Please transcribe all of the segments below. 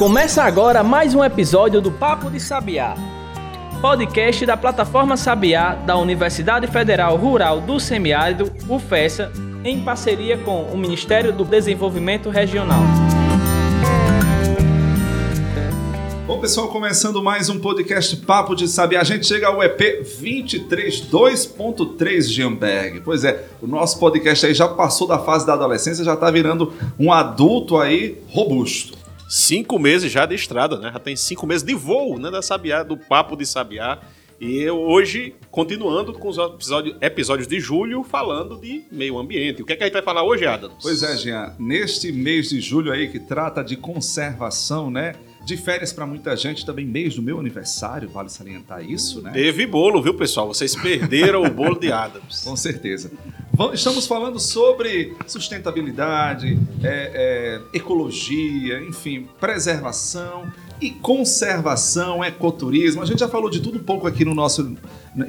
Começa agora mais um episódio do Papo de Sabiá, podcast da plataforma Sabiá da Universidade Federal Rural do Semiárido, UFESA, em parceria com o Ministério do Desenvolvimento Regional. Bom, pessoal, começando mais um podcast Papo de Sabiá. A gente chega ao EP 232.3 Gianberg. Pois é, o nosso podcast aí já passou da fase da adolescência, já está virando um adulto aí robusto cinco meses já de estrada, né? Já tem cinco meses de voo, né? Da Sabiá, do Papo de Sabiá. E eu hoje, continuando com os episódios, episódios de julho, falando de meio ambiente. O que é que a gente vai falar hoje, Adams? Pois é, Jean. Neste mês de julho aí, que trata de conservação, né? De férias para muita gente, também mês do meu aniversário, vale salientar isso, né? Teve bolo, viu, pessoal? Vocês perderam o bolo de Adams. Com certeza. Estamos falando sobre sustentabilidade, é, é, ecologia, enfim, preservação e conservação, ecoturismo. A gente já falou de tudo um pouco aqui no nosso,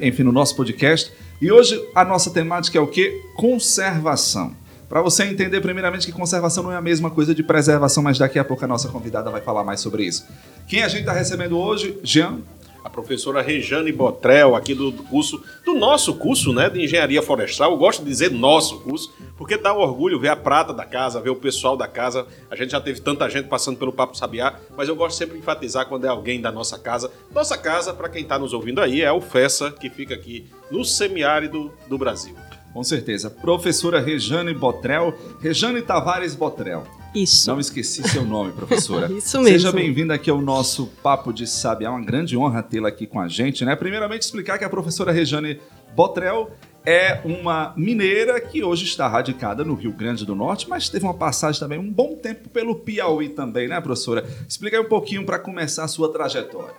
enfim, no nosso podcast. E hoje a nossa temática é o que? Conservação. Para você entender, primeiramente, que conservação não é a mesma coisa de preservação, mas daqui a pouco a nossa convidada vai falar mais sobre isso. Quem a gente está recebendo hoje? Jean. A professora Rejane Botrel, aqui do curso, do nosso curso, né, de Engenharia Florestal. Eu gosto de dizer nosso curso, porque dá orgulho ver a prata da casa, ver o pessoal da casa. A gente já teve tanta gente passando pelo Papo Sabiá, mas eu gosto sempre de enfatizar quando é alguém da nossa casa. Nossa casa, para quem está nos ouvindo aí, é o FESA, que fica aqui no semiárido do Brasil. Com certeza. Professora Rejane Botrel, Rejane Tavares Botrel. Isso. Não esqueci seu nome, professora. Isso mesmo. Seja bem-vinda aqui ao nosso Papo de Sabiá. É uma grande honra tê-la aqui com a gente, né? Primeiramente, explicar que a professora Rejane Botrel é uma mineira que hoje está radicada no Rio Grande do Norte, mas teve uma passagem também, um bom tempo pelo Piauí também, né, professora? Explica aí um pouquinho para começar a sua trajetória.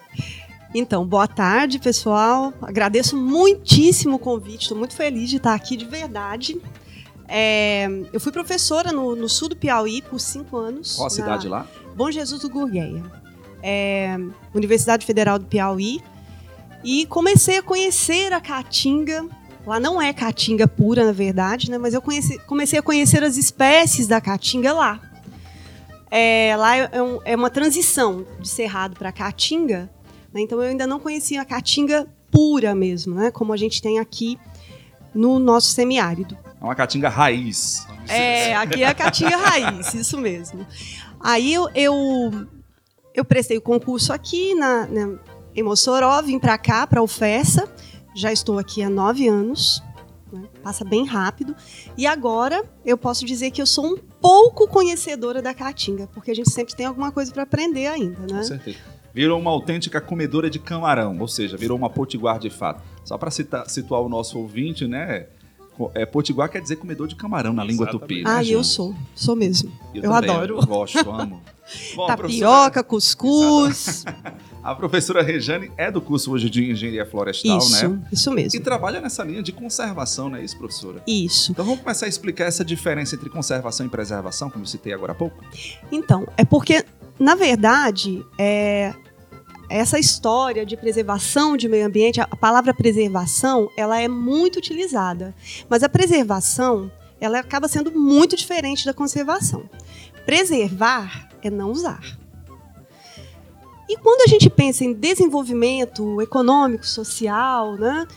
Então, boa tarde, pessoal. Agradeço muitíssimo o convite, estou muito feliz de estar aqui de verdade. É, eu fui professora no, no, sul do Piauí por cinco anos. Qual a cidade lá? Bom Jesus do Gurgueia. É, Universidade Federal do Piauí. E comecei a conhecer a caatinga. Lá não é caatinga pura, na verdade, né? mas eu conheci, comecei a conhecer as espécies da caatinga lá. É, lá é, um, é uma transição de cerrado para caatinga? Então eu ainda não conhecia a caatinga pura mesmo, né? como a gente tem aqui no nosso semiárido. É uma caatinga raiz. É, aqui é a caatinga raiz, isso mesmo. Aí eu, eu, eu prestei o concurso aqui na, na, em Mossoró, vim para cá, para a UFESA. Já estou aqui há nove anos. Né? Passa bem rápido. E agora eu posso dizer que eu sou um pouco conhecedora da caatinga, porque a gente sempre tem alguma coisa para aprender ainda, né? Com certeza virou uma autêntica comedora de camarão, ou seja, virou uma potiguar de fato. Só para situar o nosso ouvinte, né? É, potiguar quer dizer comedor de camarão na língua Exatamente. tupi. Né, ah, eu sou. Sou mesmo. Eu, eu adoro. Eu gosto, amo. Bom, Tapioca, cuscuz. A professora Rejane é do curso hoje de Engenharia Florestal, isso, né? Isso mesmo. E trabalha nessa linha de conservação, não é isso, professora? Isso. Então vamos começar a explicar essa diferença entre conservação e preservação, como eu citei agora há pouco? Então, é porque, na verdade, é, essa história de preservação de meio ambiente, a palavra preservação, ela é muito utilizada. Mas a preservação, ela acaba sendo muito diferente da conservação. Preservar é não usar. E quando a gente pensa em desenvolvimento econômico, social, né,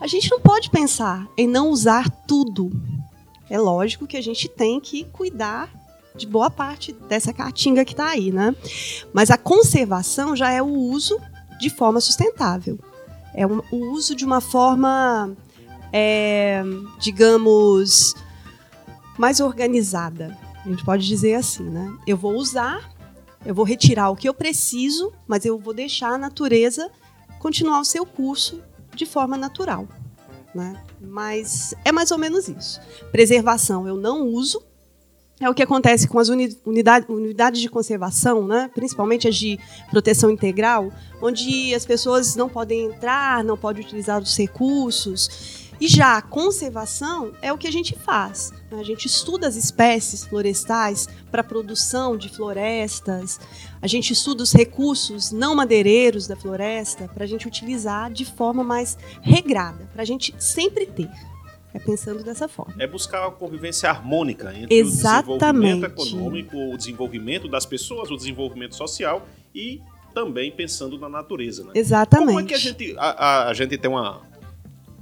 a gente não pode pensar em não usar tudo. É lógico que a gente tem que cuidar de boa parte dessa caatinga que está aí, né? Mas a conservação já é o uso de forma sustentável. É um, o uso de uma forma, é, digamos, mais organizada. A gente pode dizer assim, né? Eu vou usar, eu vou retirar o que eu preciso, mas eu vou deixar a natureza continuar o seu curso de forma natural. Né? Mas é mais ou menos isso. Preservação eu não uso, é o que acontece com as unidade, unidades de conservação, né? principalmente as de proteção integral, onde as pessoas não podem entrar, não podem utilizar os recursos. E já a conservação é o que a gente faz. Né? A gente estuda as espécies florestais para a produção de florestas, a gente estuda os recursos não madeireiros da floresta para a gente utilizar de forma mais regrada, para a gente sempre ter. É pensando dessa forma. É buscar a convivência harmônica entre Exatamente. o desenvolvimento econômico, o desenvolvimento das pessoas, o desenvolvimento social e também pensando na natureza, né? Exatamente. Como é que a gente, a, a- a gente tem uma.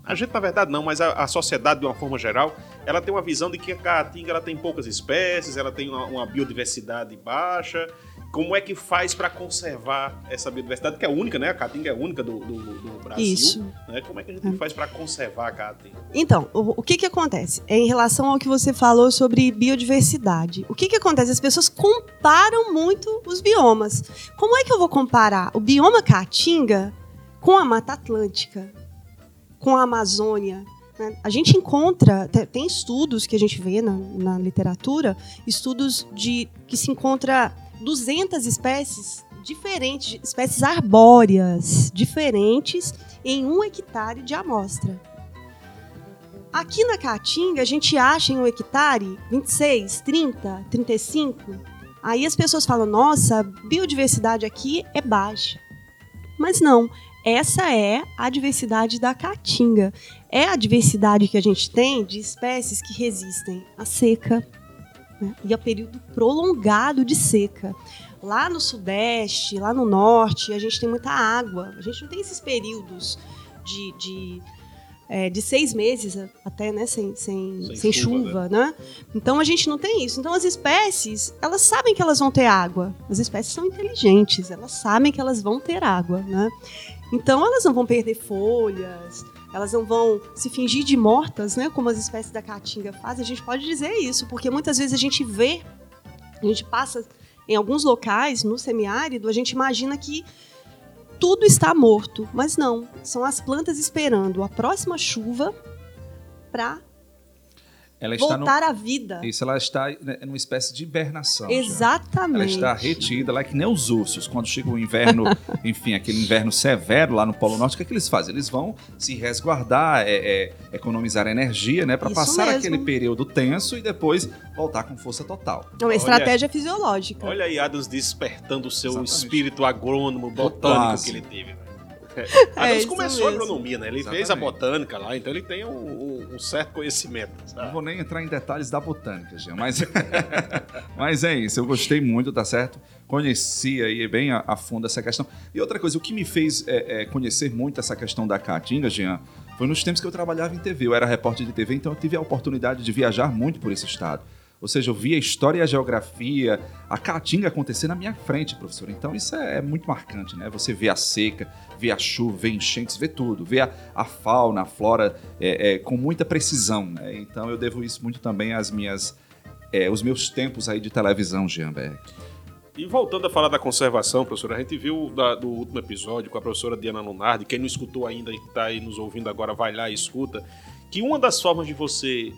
A gente, na verdade, não, mas a, a sociedade, de uma forma geral, ela tem uma visão de que a caatinga ela tem poucas espécies, ela tem uma, uma biodiversidade baixa. Como é que faz para conservar essa biodiversidade, que é única, né? A caatinga é única do, do- do Brasil. Isso. Né? Como é que a gente faz para conservar a caatinga? Então, o, o que que acontece? É em relação ao que você falou sobre biodiversidade. O que que acontece? As pessoas comparam muito os biomas. Como é que eu vou comparar o bioma Caatinga com a Mata Atlântica, com a Amazônia? né? A gente encontra, te- tem estudos que a gente vê na, na literatura, estudos de que se encontra 200 espécies diferentes, espécies arbóreas diferentes em um hectare de amostra. Aqui na Caatinga, a gente acha em um hectare 26, 30, 35. Aí as pessoas falam, nossa, a biodiversidade aqui é baixa. Mas não, essa é a diversidade da Caatinga. É a diversidade que a gente tem de espécies que resistem à seca né, e a período prolongado de seca. Lá no sudeste, lá no norte, a gente tem muita água. A gente não tem esses períodos de, de é, de seis meses até, né, sem, sem, Sem sem, chuva, chuva, né? Então a gente não tem isso. Então as espécies, elas sabem que elas vão ter água. As espécies são inteligentes, elas sabem que elas vão ter água, né? Então elas não vão perder folhas, elas não vão se fingir de mortas, né? Como as espécies da caatinga fazem. A gente pode dizer isso, porque muitas vezes a gente vê, a gente passa em alguns locais no semiárido, a gente imagina que tudo está morto, mas não. São as plantas esperando a próxima chuva para Ela está no, voltar à vida. Isso, ela está né, numa espécie de hibernação. já. Ela Exatamente. está retida, lá é que nem os ursos. Quando chega o inverno, enfim, aquele inverno severo lá no Polo Norte, o que, é que eles fazem? Eles vão se resguardar, é, é, economizar energia, né? Para passar mesmo. aquele período tenso e depois voltar com força total. É uma Olha- estratégia fisiológica. Olha aí Adams despertando o seu Exatamente. espírito agrônomo, botânico Quase. que ele teve. É Adams isso começou a mesmo. agronomia, né? Ele Exatamente. fez a botânica lá, então ele tem um, um- certo conhecimento. Não sabe? vou nem entrar em detalhes da botânica, Jean, mas, mas é isso. Eu gostei muito, tá certo? Conheci aí bem a, a fundo essa questão. E outra coisa, o que me fez é, é, conhecer muito essa questão da caatinga, Jean, foi nos tempos que eu trabalhava em TV. Eu era repórter de TV, então eu tive a oportunidade de viajar muito por esse estado. Ou seja, eu via a história e a geografia, a caatinga acontecer na minha frente, professor. Então isso é, é muito marcante, né? Você vê a seca, vê a chuva, vê enchentes, vê tudo. Vê a, a fauna, a flora é, é, com muita precisão, né? Então eu devo isso muito também às minhas... é, os meus tempos aí de televisão, Jean Berg. E voltando a falar da conservação, professora, a gente viu da- do último episódio com a professora Diana Lunardi, quem não escutou ainda e está aí nos ouvindo agora, vai lá e escuta, que uma das formas de você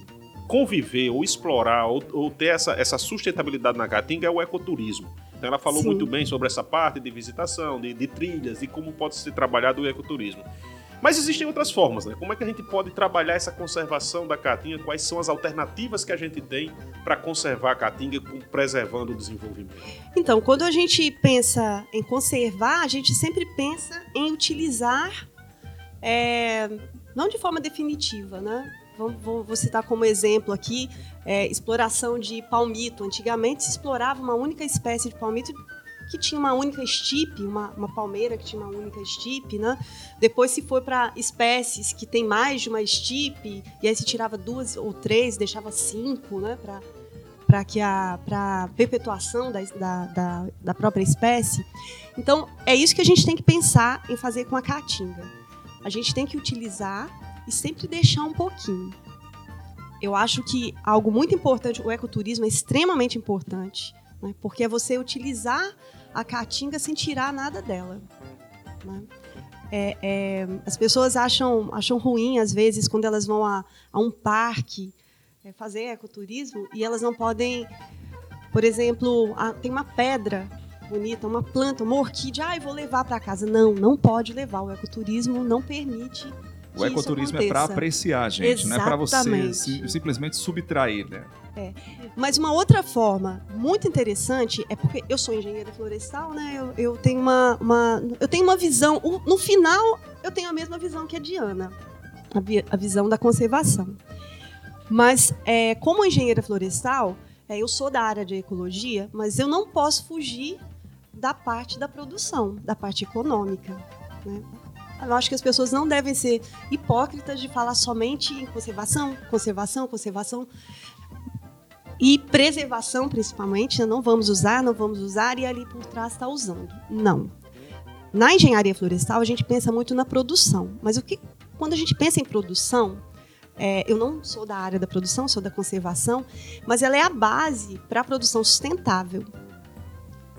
conviver ou explorar ou, ou ter essa, essa sustentabilidade na Caatinga é o ecoturismo. Então ela falou Sim. muito bem sobre essa parte de visitação, de, de trilhas, de como pode ser trabalhado o ecoturismo. Mas existem outras formas, né? Como é que a gente pode trabalhar essa conservação da caatinga? Quais são as alternativas que a gente tem para conservar a caatinga, preservando o desenvolvimento? Então, quando a gente pensa em conservar, a gente sempre pensa em utilizar, é, não de forma definitiva, né? Vou, vou- citar como exemplo aqui é, exploração de palmito. Antigamente se explorava uma única espécie de palmito que tinha uma única estipe, uma, uma palmeira que tinha uma única estipe, né? Depois se foi para espécies que tem mais de uma estipe e aí se tirava duas ou três, deixava cinco, né? Para para que a perpetuação da, da, da própria espécie. Então é isso que a gente tem que pensar em fazer com a caatinga. A gente tem que utilizar e sempre deixar um pouquinho. Eu acho que algo muito importante, o ecoturismo é extremamente importante, né? porque é você utilizar a caatinga sem tirar nada dela. né? É- é, as pessoas acham, acham ruim, às vezes, quando elas vão a, a um parque é, fazer ecoturismo e elas não podem, por exemplo, ah, tem uma pedra bonita, uma planta, uma orquídea, ah, vou levar para casa. Não, não pode levar. O ecoturismo não permite. O que ecoturismo é para apreciar, gente, não é para você Exatamente. sim- simplesmente subtrair, né? Mas uma outra forma muito interessante é porque eu sou engenheira florestal, né? Eu, eu tenho uma, uma- eu tenho uma visão. No final, eu tenho a mesma visão que a Diana. a, vi a visão da conservação. Mas, é, como engenheira florestal, é, eu sou da área de ecologia, mas eu não posso fugir da parte da produção, da parte econômica. Né? Eu acho que as pessoas não devem ser hipócritas de falar somente em conservação, conservação, conservação e preservação, principalmente. Né? Não vamos usar, não vamos usar e ali por trás está usando. Não. Na engenharia florestal a gente pensa muito na produção, mas o que quando a gente pensa em produção, é, eu não sou da área da produção, sou da conservação, mas ela é a base para a produção sustentável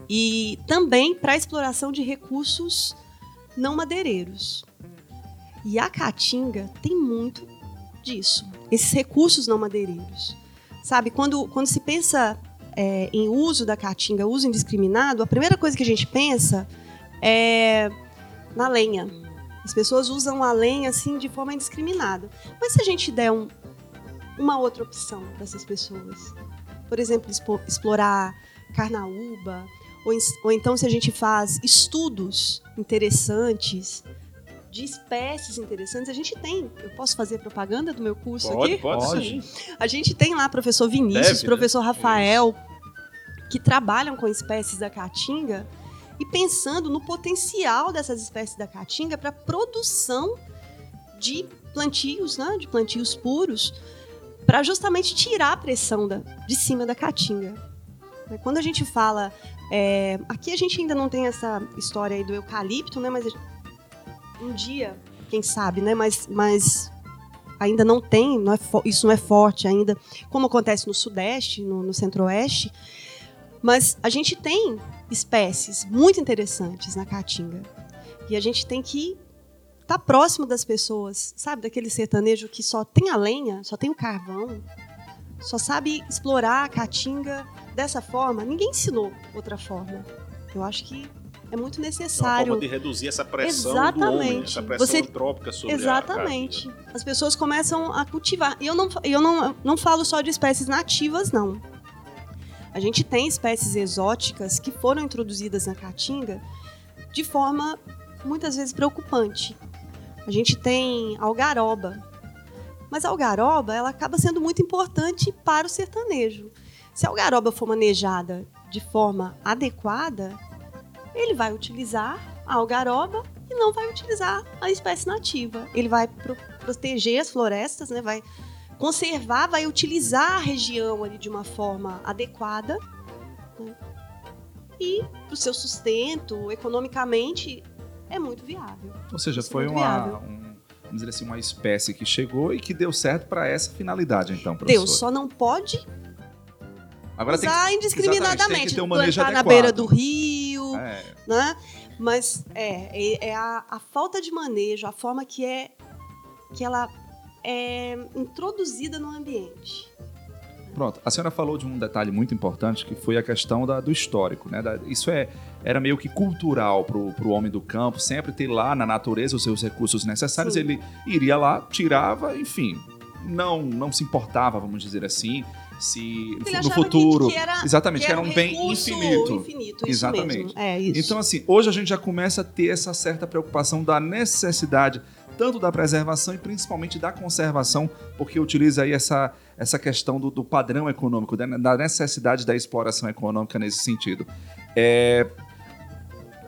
e também para a exploração de recursos não madeireiros. E a Caatinga tem muito disso, esses recursos não madeireiros. Sabe, quando, quando se pensa é, em uso da Caatinga, uso indiscriminado, a primeira coisa que a gente pensa é na lenha. As pessoas usam a lenha assim de forma indiscriminada. Mas se a gente der um, uma outra opção para essas pessoas, por exemplo, explorar carnaúba, ou, ou então se a gente faz estudos interessantes de espécies interessantes. A gente tem. Eu posso fazer propaganda do meu curso pode, aqui? Pode, pode. A gente tem lá professor Vinícius, Deve, né? professor né? Rafael, que trabalham com espécies da caatinga e pensando no potencial dessas espécies da caatinga para produção de plantios, né, de plantios puros, para justamente tirar a pressão da, de cima da caatinga. Quando a gente fala é, aqui a gente ainda não tem essa história aí do eucalipto, né? Mas um dia, quem sabe, né? Mas, mas ainda não tem, não é isso não é forte ainda, como acontece no Sudeste, no, no Centro-Oeste. Mas a gente tem espécies muito interessantes na Caatinga. E a gente tem que estar tá próximo das pessoas, sabe? Daquele sertanejo que só tem a lenha, só tem o carvão, só sabe explorar a Caatinga dessa forma, ninguém ensinou outra forma. Eu acho que é muito necessário. É uma forma de reduzir essa pressão Exatamente. do homem, essa pressão Você... antrópica sobre Exatamente. a As pessoas começam a cultivar. E eu não, eu não, não falo só de espécies nativas, não. A gente tem espécies exóticas que foram introduzidas na caatinga de forma muitas vezes preocupante. A gente tem algaroba. Mas a algaroba ela acaba sendo muito importante para o sertanejo. Se a algaroba for manejada de forma adequada, ele vai utilizar a algaroba e não vai utilizar a espécie nativa. Ele vai pro proteger as florestas, né? vai conservar, vai utilizar a região ali de uma forma adequada. Né? E para o seu sustento, economicamente, é muito viável. Ou seja, Isso é foi uma, um, vamos dizer assim, uma espécie que chegou e que deu certo para essa finalidade, então, professor. Deu, só não pode Agora usar tem, indiscriminadamente. Tem um plantar na beira do rio, é. né? Mas é, é, é a, a, falta de manejo, a forma que é que ela é introduzida no ambiente. Pronto, a senhora falou de um detalhe muito importante que foi a questão da, do histórico, né? Da, isso é, era meio que cultural para o homem do campo, sempre ter lá na natureza os seus recursos necessários, Sim. ele iria lá, tirava, enfim, não, não se importava, vamos dizer assim, se Ele no futuro. Que, que era, exatamente, que era, um, um bem infinito. infinito exatamente. É. Então, assim, hoje a gente já começa a ter essa certa preocupação da necessidade tanto da preservação e principalmente da conservação, porque utiliza aí essa, essa questão do, do padrão econômico, da necessidade da exploração econômica nesse sentido. É,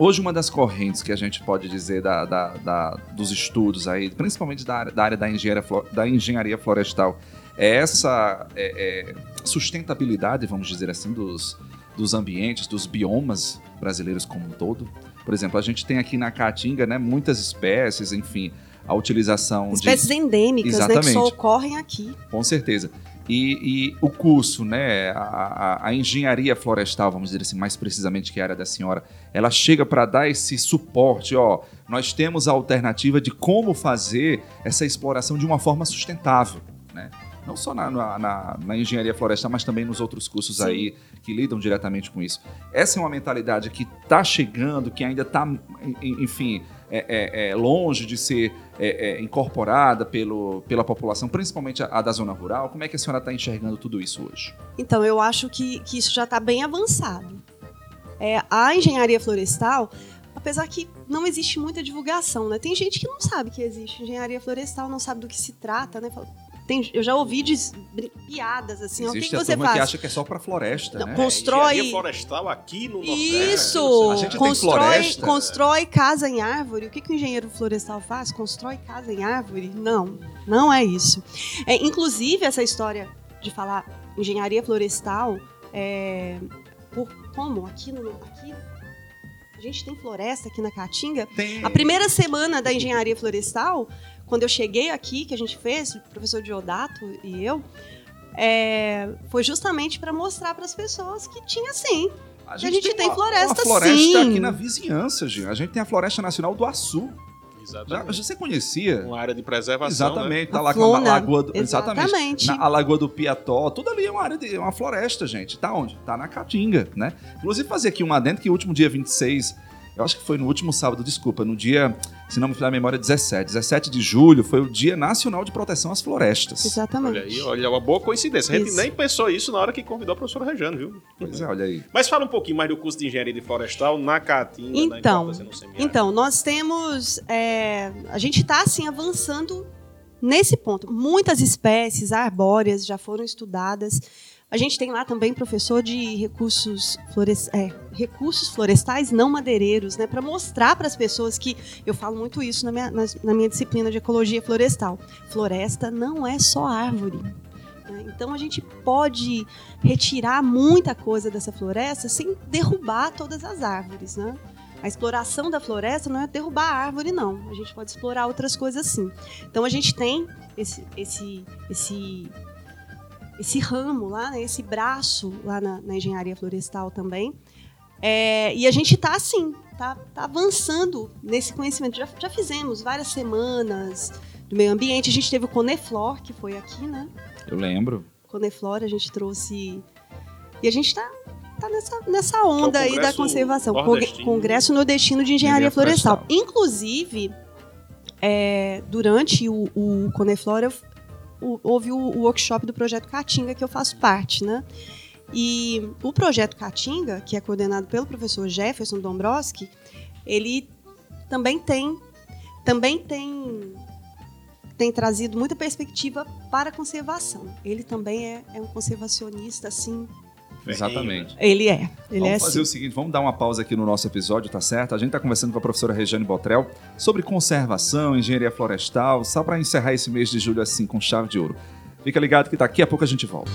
Hoje, uma das correntes que a gente pode dizer da, da, da, dos estudos aí, principalmente da área da, área da, engenharia, da engenharia florestal, essa é, é, sustentabilidade, vamos dizer assim, dos, dos ambientes, dos biomas brasileiros como um todo. Por exemplo, a gente tem aqui na Caatinga né, muitas espécies, enfim, a utilização espécies de... endêmicas Exatamente. Né, que só ocorrem aqui. Com certeza. E, e, o curso, né, a, a, a, engenharia florestal, vamos dizer assim, mais precisamente que a área da senhora, ela chega para dar esse suporte, ó, nós temos a alternativa de como fazer essa exploração de uma forma sustentável, né? Não só na, na, na engenharia florestal, mas também nos outros cursos Sim. aí que lidam diretamente com isso. Essa é uma mentalidade que está chegando, que ainda está, enfim, é, é, é, longe de ser é, é, incorporada pelo, pela população, principalmente a, a, da zona rural. Como é que a senhora está enxergando tudo isso hoje? Então, eu acho que, que isso já está bem avançado. É, a engenharia florestal, apesar que não existe muita divulgação, né? Tem gente que não sabe que existe engenharia florestal, não sabe do que se trata, né? Fala, tem, eu já ouvi de, piadas assim, o que, Existe que a você turma faz? que acha que é só pra floresta, Não, né? cons- Constrói- Engenharia florestal aqui no Nordeste. Isso! A gente tem constrói, floresta. constrói casa em árvore. O que, que o engenheiro florestal faz? Constrói casa em árvore? Não, não é isso. É, inclusive, essa história de falar engenharia florestal, é, por, como? Aqui no. Aqui, a gente tem floresta aqui na Caatinga. Tem. A primeira semana da engenharia florestal, quando eu cheguei aqui, que a gente fez, o professor Diodato e eu, é, foi justamente para mostrar para as pessoas que tinha sim. A gente tem uma- floresta, uma floresta sim. aqui na vizinhança, Gil. A gente tem a Floresta Nacional do Açu. Já, Exatamente. você conhecia? Uma área de preservação. né? Exatamente, tá A lá com a lagoa do, exatamente. Exatamente. Na, a Lagoa do Piató, tudo ali é uma área de uma floresta, gente. Tá onde? Tá na Caatinga, né? Inclusive fazer aqui um adendo que o último dia 26, eu acho que foi no último sábado, desculpa, no dia, se não me falhar a memória, 17, 17 de julho foi o Dia Nacional de Proteção às Florestas. Exatamente. Olha aí, olha, uma boa coincidência. A gente Isso. nem pensou isso na hora que convidou a professora Rejane, viu? Pois é, olha aí. Mas fala um pouquinho mais do curso de engenharia de florestal na Caatinga, na Então, semiárido. Então, nós temos. é, a gente está assim avançando nesse ponto. Muitas espécies arbóreas já foram estudadas. A gente tem lá também professor de recursos, é, recursos florestais não madeireiros, né, para mostrar para as pessoas que eu falo muito isso na minha, nas- na minha disciplina de ecologia florestal. Floresta não é só árvore. né? Então a gente pode retirar muita coisa dessa floresta sem derrubar todas as árvores, né? A exploração da floresta não é derrubar a árvore, não. A gente pode explorar outras coisas sim. Então a gente tem esse, esse, esse, esse ramo lá, né, esse braço lá na, na engenharia florestal também. É, e a gente está assim, tá, tá avançando nesse conhecimento. Já, já fizemos várias semanas do meio ambiente. A gente teve o Coneflor, que foi aqui, né? Eu lembro. Coneflor, a gente trouxe. E a gente está tá nessa, nessa onda aí da conservação. Nordestino. Congresso Nordestino de Engenharia Engenharia Florestal. Florestal. Inclusive, é, durante o, o Coneflor, eu- houve o, o workshop do projeto Caatinga, que eu faço parte, né? E o projeto Caatinga, que é coordenado pelo professor Jefferson Dombrowski, ele também tem também tem tem trazido muita perspectiva para a conservação. Ele também é, é um conservacionista, assim. Exatamente. Ele é. Ele vamos é fazer assim. o seguinte, vamos dar uma pausa aqui no nosso episódio, tá certo? A gente está conversando com a professora Regiane Botrel sobre conservação, engenharia florestal, só para encerrar esse mês de julho assim com chave de ouro. Fica ligado que daqui a pouco a gente volta.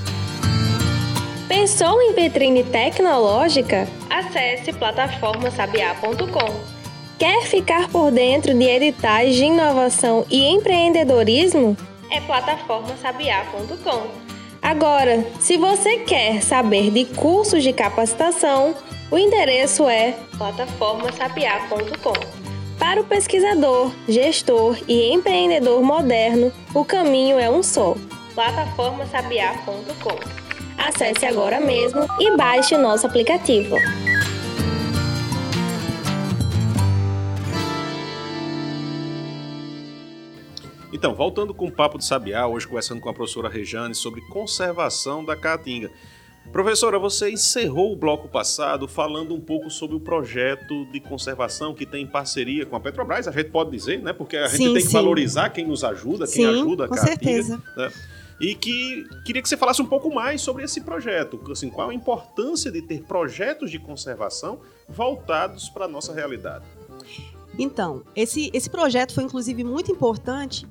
Pensou em vitrine tecnológica? Acesse plataformasabiá.com. Quer ficar por dentro de editais de inovação e empreendedorismo? É plataformasabiá.com. Agora, se você quer saber de cursos de capacitação, o endereço é plataformasabiá.com. Para o pesquisador, gestor e empreendedor moderno, o caminho é um só: plataformasabiá.com. Acesse agora mesmo e baixe o nosso aplicativo. Então, voltando com o Papo de Sabiá, hoje conversando com a professora Rejane sobre conservação da Caatinga. Professora, você encerrou o bloco passado falando um pouco sobre o projeto de conservação que tem em parceria com a Petrobras, a gente pode dizer, né? Porque a gente Sim, tem que sim. valorizar quem nos ajuda, quem Sim, ajuda a com Caatinga. certeza. né? E que queria que você falasse um pouco mais sobre esse projeto. Assim, qual a importância de ter projetos de conservação voltados para a nossa realidade? Então, esse, esse projeto foi inclusive muito importante.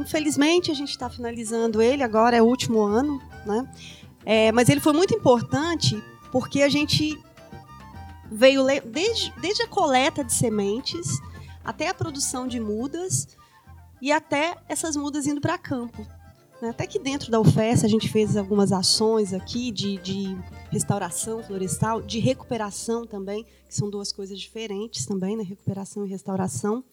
Infelizmente, a gente está finalizando ele, agora é o último ano, né? É, mas ele foi muito importante porque a gente veio desde, desde a coleta de sementes até a produção de mudas e até essas mudas indo para campo. né? Até que dentro da UFES a gente fez algumas ações aqui de, de restauração florestal, de recuperação também, que são duas coisas diferentes também, né? Recuperação e restauração.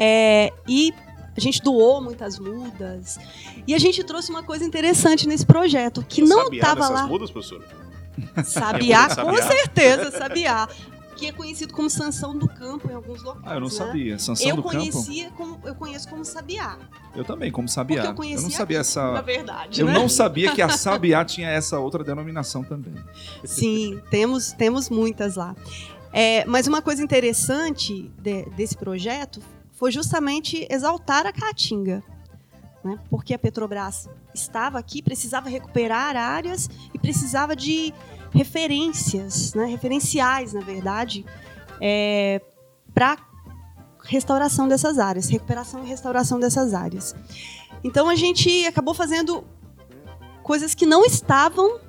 É, e a gente doou muitas mudas. E a gente trouxe uma coisa interessante nesse projeto, que não Sabiá estava dessas lá. mudas, professora? Sabiá, É com Sabiá? certeza, Sabiá. Que é conhecido como Sansão do Campo em alguns locais. Ah, eu não né? sabia. Sansão Eu do Campo? conhecia como eu conheço como Sabiá. Eu também, como Sabiá. Porque eu conhecia não sabia aqui, essa... Na verdade, Eu né? não sabia que a Sabiá tinha essa outra denominação também. Sim, temos, temos muitas lá. É, mas uma coisa interessante de- desse projeto foi justamente exaltar a caatinga. Né? Porque a Petrobras estava aqui, precisava recuperar áreas e precisava de referências, né? referenciais, na verdade, para restauração dessas áreas, recuperação e restauração dessas áreas. Então a gente acabou fazendo coisas que não estavam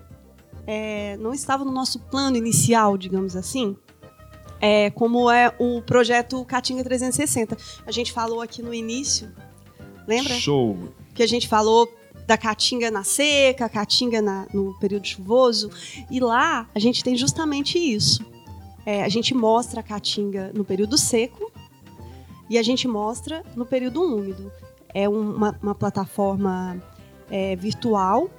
é, não estavam no nosso plano inicial, digamos assim, é, como é o projeto Caatinga 360. A gente falou aqui no início, lembra? Show. Que a gente falou da caatinga na seca, caatinga na- no período chuvoso, e lá a gente tem justamente isso. É, a gente mostra a caatinga no período seco e a gente mostra no período úmido. É um- uma, uma plataforma é, virtual.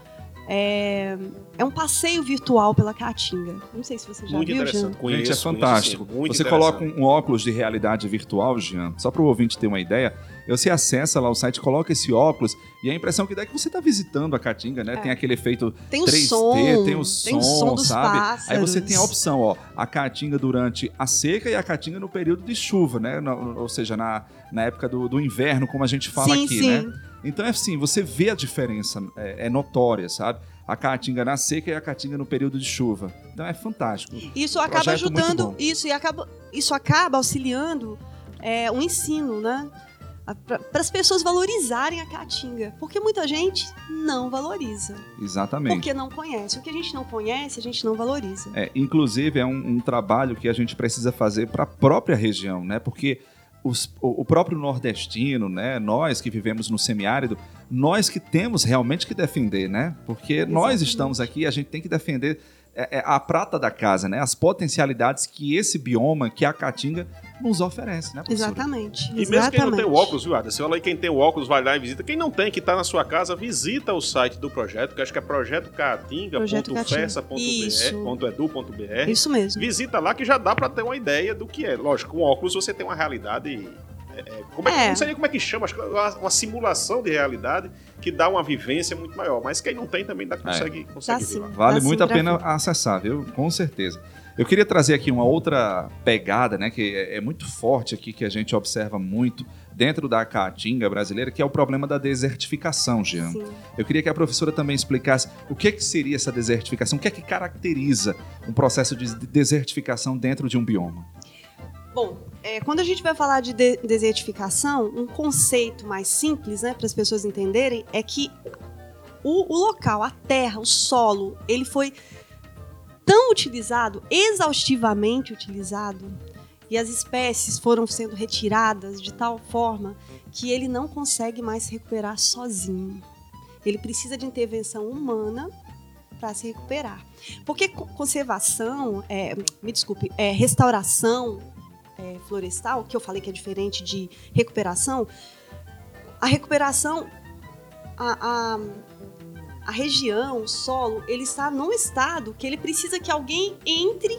É, é um passeio virtual pela Caatinga. Não sei se você já Muito viu, Jean. interessante. Conheço, Gente, é conheço, fantástico. sim. Muito você coloca um, óculos de realidade virtual, Jean, só para o ouvinte ter uma ideia. Você acessa lá o site, coloca esse óculos e a impressão que dá é que você está visitando a Caatinga, né? Tem aquele efeito Tem o 3D, som, tem o som, som dos sabe? pássaros. Aí você tem a opção, ó, a Caatinga durante a seca e a Caatinga no período de chuva, né? Ou seja, na, na época do, do inverno, como a gente fala sim, aqui, sim. né? Então é assim, você vê a diferença, é, é notória, sabe? A Caatinga na seca e a Caatinga no período de chuva. Então é fantástico. Isso acaba ajudando, isso, e acaba, isso acaba auxiliando é, o ensino, né? Para as pessoas valorizarem a caatinga. Porque muita gente não valoriza. Exatamente. Porque não conhece. O que a gente não conhece, a gente não valoriza. É, inclusive, é um, um trabalho que a gente precisa fazer para a própria região, né? Porque os- o, próprio nordestino, né? Nós que vivemos no semiárido, nós que temos realmente que defender, né? Porque nós Exatamente. estamos aqui, a gente tem que defender é, é, a prata da casa, né? As potencialidades que esse bioma, que a Caatinga, nos oferece, né, professora? Exatamente. E mesmo quem exatamente. não tem o óculos, viu, Ada? Você olha aí, quem tem o óculos, vai lá e visita. Quem não tem, que está na sua casa, visita o site do projeto, que acho que é projetocatinga.fessa.br.edu.br. Isso mesmo. Visita lá que já dá para ter uma ideia do que é. Lógico, com óculos você tem uma realidade. é, é, como é, que- É. Não sei nem como é que chama, acho que é uma, uma simulação de realidade que dá uma vivência muito maior. Mas quem não tem também dá, consegue, consegue Dá ver sim. lá. Vale Dá muito sim a pena ver. acessar, viu? Com certeza. Eu queria trazer aqui uma outra pegada, né, que é é muito forte aqui, que a gente observa muito dentro da caatinga brasileira, que é o problema da desertificação, Jean. Sim. Eu queria que a professora também explicasse o que, que seria essa desertificação, o que é que caracteriza um processo de desertificação dentro de um bioma. Bom, é, quando a gente vai falar de, de- desertificação, um conceito mais simples, né, para as pessoas entenderem, é que o, o local, a terra, o solo, ele foi tão utilizado, exaustivamente utilizado, e as espécies foram sendo retiradas de tal forma que ele não consegue mais se recuperar sozinho. Ele precisa de intervenção humana para se recuperar. Porque co- conservação, é, me desculpe, é, restauração é, florestal, que eu falei que é diferente de recuperação, a recuperação, a, a, a região, o solo, ele está num estado que ele precisa que alguém entre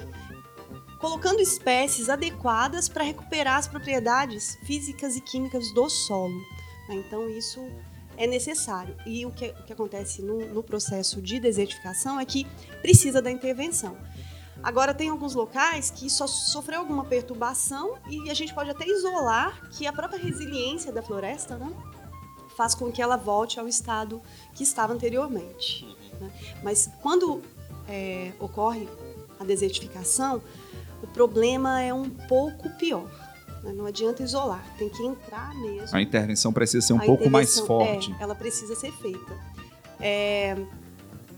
colocando espécies adequadas para recuperar as propriedades físicas e químicas do solo. né? Então, isso é necessário. E o que, o que acontece no, no processo de desertificação é que precisa da intervenção. Agora, tem alguns locais que só sofreu alguma perturbação e a gente pode até isolar que a própria resiliência da floresta né, faz com que ela volte ao estado que estava anteriormente. né? Mas quando é, ocorre a desertificação, o problema é um pouco pior. né? Não adianta isolar, tem que entrar mesmo. A intervenção precisa ser um A pouco mais intervenção, forte. é, ela precisa ser feita. É,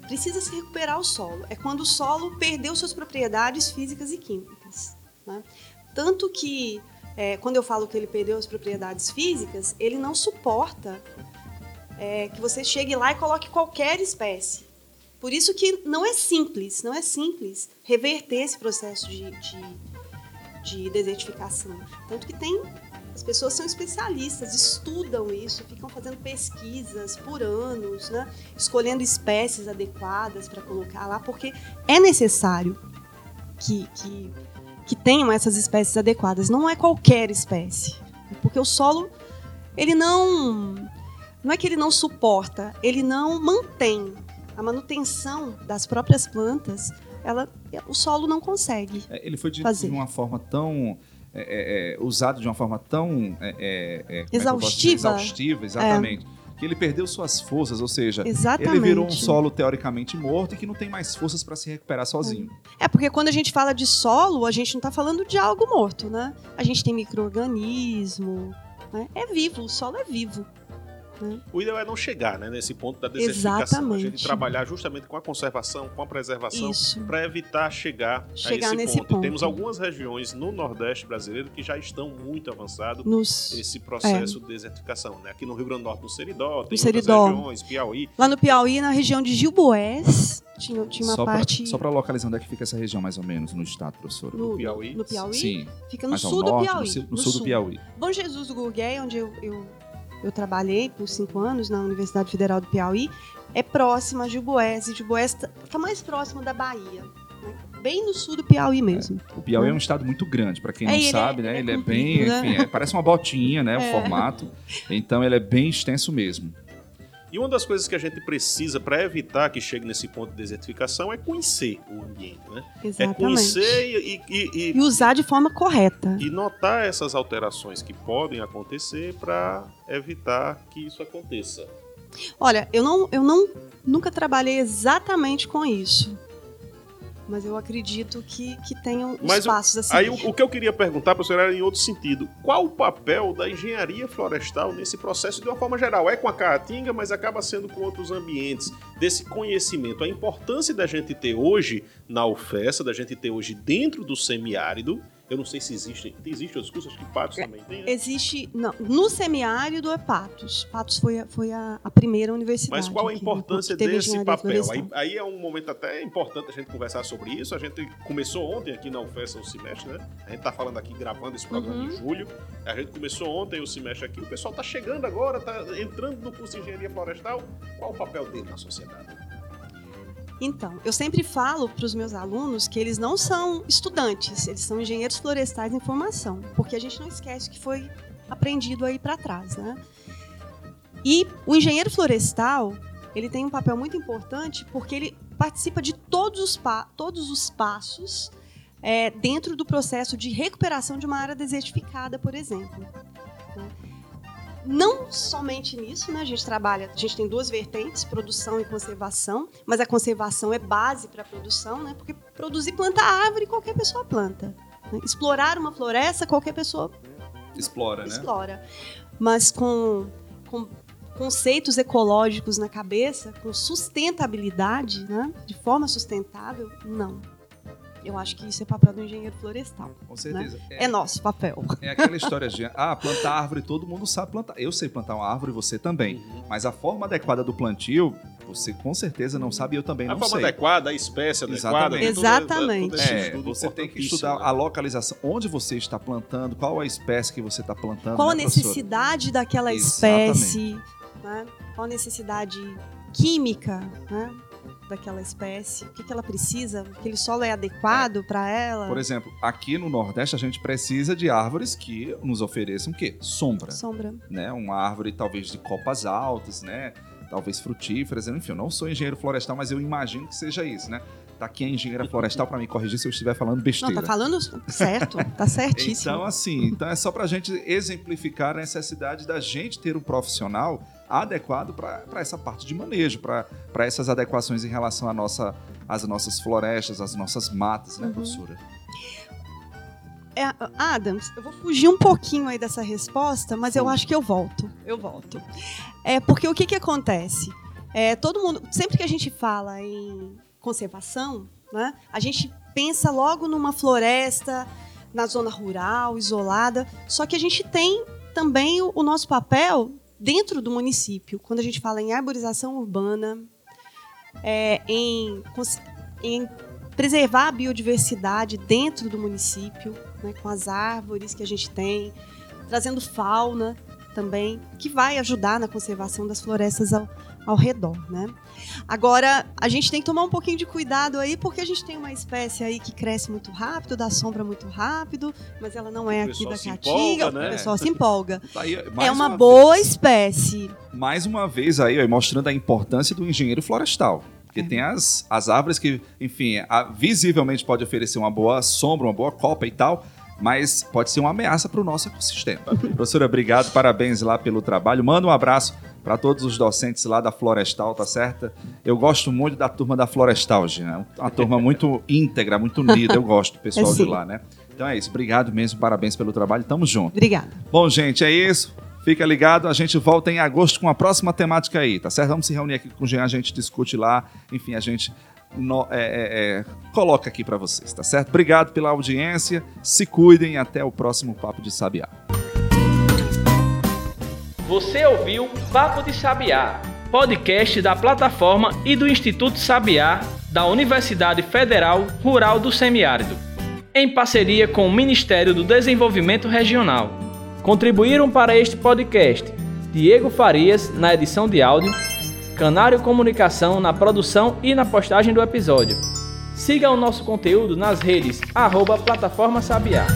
precisa se recuperar o solo. É quando o solo perdeu suas propriedades físicas e químicas. né? Tanto que, é, quando eu falo que ele perdeu as propriedades físicas, ele não suporta é, que você chegue lá e coloque qualquer espécie. Por isso que não é simples, não é simples reverter esse processo de, de, de desertificação. Tanto que tem as pessoas são especialistas, estudam isso, ficam fazendo pesquisas por anos, né? escolhendo espécies adequadas para colocar lá, porque é necessário que, que, que tenham essas espécies adequadas. Não é qualquer espécie, porque o solo ele não não é que ele não suporta, ele não mantém a manutenção das próprias plantas ela, o solo não consegue. É, Ele foi dito Fazer. de uma forma tão. é, é, é, usado de uma forma tão. é, é? Exaustiva. Exaustiva, exatamente. Que ele perdeu suas forças, ou seja, Exatamente. ele virou um solo teoricamente morto e que não tem mais forças para se recuperar sozinho. É porque quando a gente fala de solo, a gente não está falando de algo morto, né? A gente tem micro-organismo, né? é vivo, o solo é vivo. O ideal é não chegar né, nesse ponto da desertificação. A Exatamente. gente trabalhar justamente com a conservação, com a preservação, para evitar chegar, Chegar a esse nesse ponto. E temos ponto. algumas regiões no Nordeste brasileiro que já estão muito avançados Nos, esse processo de desertificação. Né? Aqui no Rio Grande do Norte, no Seridó, tem Seridó. outras regiões, Piauí. lá no Piauí, na região de Gilboés, tinha, tinha uma só parte. Pra, só para localizar onde é que fica essa região, mais ou menos, no estado, professora? no, Piauí? no Piauí? Sim, Fica no sul do norte, Piauí. no, sul- no sul do Piauí. Bom Jesus do Gurgué, onde eu, eu, eu trabalhei por cinco anos na Universidade Federal do Piauí, é próxima a Gilboés. E Gilboés está mais próximo da Bahia. né? Bem no sul do Piauí mesmo. O Piauí é um estado muito grande, para quem É, não é- sabe, né? ele é Ele é bem, né? enfim, é- parece uma botinha, né? O É. formato. Então ele é bem extenso mesmo. E uma das coisas que a gente precisa para evitar que chegue nesse ponto de desertificação é conhecer o ambiente. Né? É Exatamente. conhecer e, e- e- E usar de forma correta. e notar essas alterações que podem acontecer para evitar que isso aconteça. Olha, eu não, eu não nunca trabalhei exatamente com isso. Mas eu acredito que, que tenham Mas o- passos assim. Aí o, o que eu queria perguntar, professor, era em outro sentido. Qual o papel da engenharia florestal nesse processo de uma forma geral? É com a caatinga, mas acaba sendo com outros ambientes, desse conhecimento. A importância da gente ter hoje na UFESA, da gente ter hoje dentro do semiárido. Eu não sei se existe. Existem outros cursos, acho que Patos também tem. né? Existe. Não, no semiárido é Patos. Patos foi, a, foi a, a primeira universidade. Mas qual a importância que desse papel? Aí, aí é um momento até importante a gente conversar sobre isso. A gente começou ontem aqui na UFESA o semestre, né? A gente tá falando aqui, gravando esse programa Uhum. em julho. A gente começou ontem o semestre aqui. O pessoal tá chegando agora, tá entrando no curso de engenharia florestal. Qual o papel dele na sociedade? Então, eu sempre falo para os meus alunos que eles não são estudantes, eles são engenheiros florestais em formação, porque a gente não esquece que foi aprendido aí para trás, né? E o engenheiro florestal, ele tem um papel muito importante porque ele participa de todos os, pa- todos os passos é, dentro do processo de recuperação de uma área desertificada, por exemplo. né? Não somente nisso, né? A gente trabalha, a gente tem duas vertentes, produção e conservação, mas a conservação é base para a produção, né? Porque produzir planta árvore qualquer pessoa planta. né? Explorar uma floresta qualquer pessoa Explora, né? explora. Mas com, com conceitos ecológicos na cabeça, com sustentabilidade, né? De forma sustentável, não. Eu acho que isso é papel do engenheiro florestal. Com certeza. É, nosso papel. É aquela história de, ah, plantar árvore, todo mundo sabe plantar. Eu sei plantar uma árvore, você também. Mas a forma adequada do plantio, você com certeza não sabe e eu também A não forma sei. adequada, a espécie adequada. Exatamente. tem todo- todo Exatamente. esse É, você tem que estudar né? a localização, onde você está plantando, qual a espécie que você está plantando. Qual a né, professora? necessidade daquela Exatamente. espécie? né? Qual a necessidade química né? Daquela espécie? O que, que ela precisa? Aquele solo é adequado para ela? Por exemplo, aqui no Nordeste a gente precisa de árvores que nos ofereçam o quê? Sombra. Sombra. Né? Uma árvore talvez de copas altas, né? Talvez frutíferas, enfim, eu não sou engenheiro florestal, mas eu imagino que seja isso, né? Tá aqui a engenheira florestal para me corrigir se eu estiver falando Não, besteira. tá falando certo, tá certíssimo. Então, assim, então é só pra gente exemplificar a necessidade da gente ter um profissional adequado para essa parte de manejo, para essas adequações em relação à nossa, às nossas florestas, às nossas matas, né, Uhum. professora? É, Adams, eu vou fugir um pouquinho aí dessa resposta, mas eu acho que eu volto. Eu volto. É porque o que que acontece? É, todo mundo, sempre que a gente fala em conservação, né, a gente pensa logo numa floresta na zona rural, isolada. Só que a gente tem também o, nosso papel dentro do município, quando a gente fala em arborização urbana, é, em, em preservar a biodiversidade dentro do município, né, com as árvores que a gente tem, trazendo fauna também, que vai ajudar na conservação das florestas ao, redor, né? Agora, a gente tem que tomar um pouquinho de cuidado aí, porque a gente tem uma espécie aí que cresce muito rápido, dá sombra muito rápido, mas ela não é aqui da Caatinga, empolga, o né? pessoal se empolga. Tá aí, é uma, vez- boa espécie. mais uma vez aí, ó, mostrando a importância do engenheiro florestal. Porque tem as, as árvores que, enfim, a- visivelmente pode oferecer uma boa sombra, uma boa copa e tal, mas pode ser uma ameaça para o nosso ecossistema. Professora, obrigado, parabéns lá pelo trabalho. Manda um abraço para todos os docentes lá da Florestal, tá certo? Eu gosto muito da turma da Florestal, Gina. Uma turma muito íntegra, muito unida. Eu gosto do pessoal É de lá, né? Então é isso. Obrigado mesmo, parabéns pelo trabalho. Tamo junto. Obrigada. Bom, gente, é isso. Fica ligado, a gente volta em agosto com a próxima temática aí, tá certo? Vamos se reunir aqui com o Jean, a gente discute lá, enfim, a gente no- é, é, é, coloca aqui pra vocês, tá certo? Obrigado pela audiência, se cuidem e até o próximo Papo de Sabiá. Você ouviu Papo de Sabiá, podcast da plataforma e do Instituto Sabiá da Universidade Federal Rural do Semiárido, em parceria com o Ministério do Desenvolvimento Regional. Contribuíram para este podcast Diego Farias na edição de áudio, Canário Comunicação na produção e na postagem do episódio. Siga o nosso conteúdo nas redes arroba Plataforma Sabiá.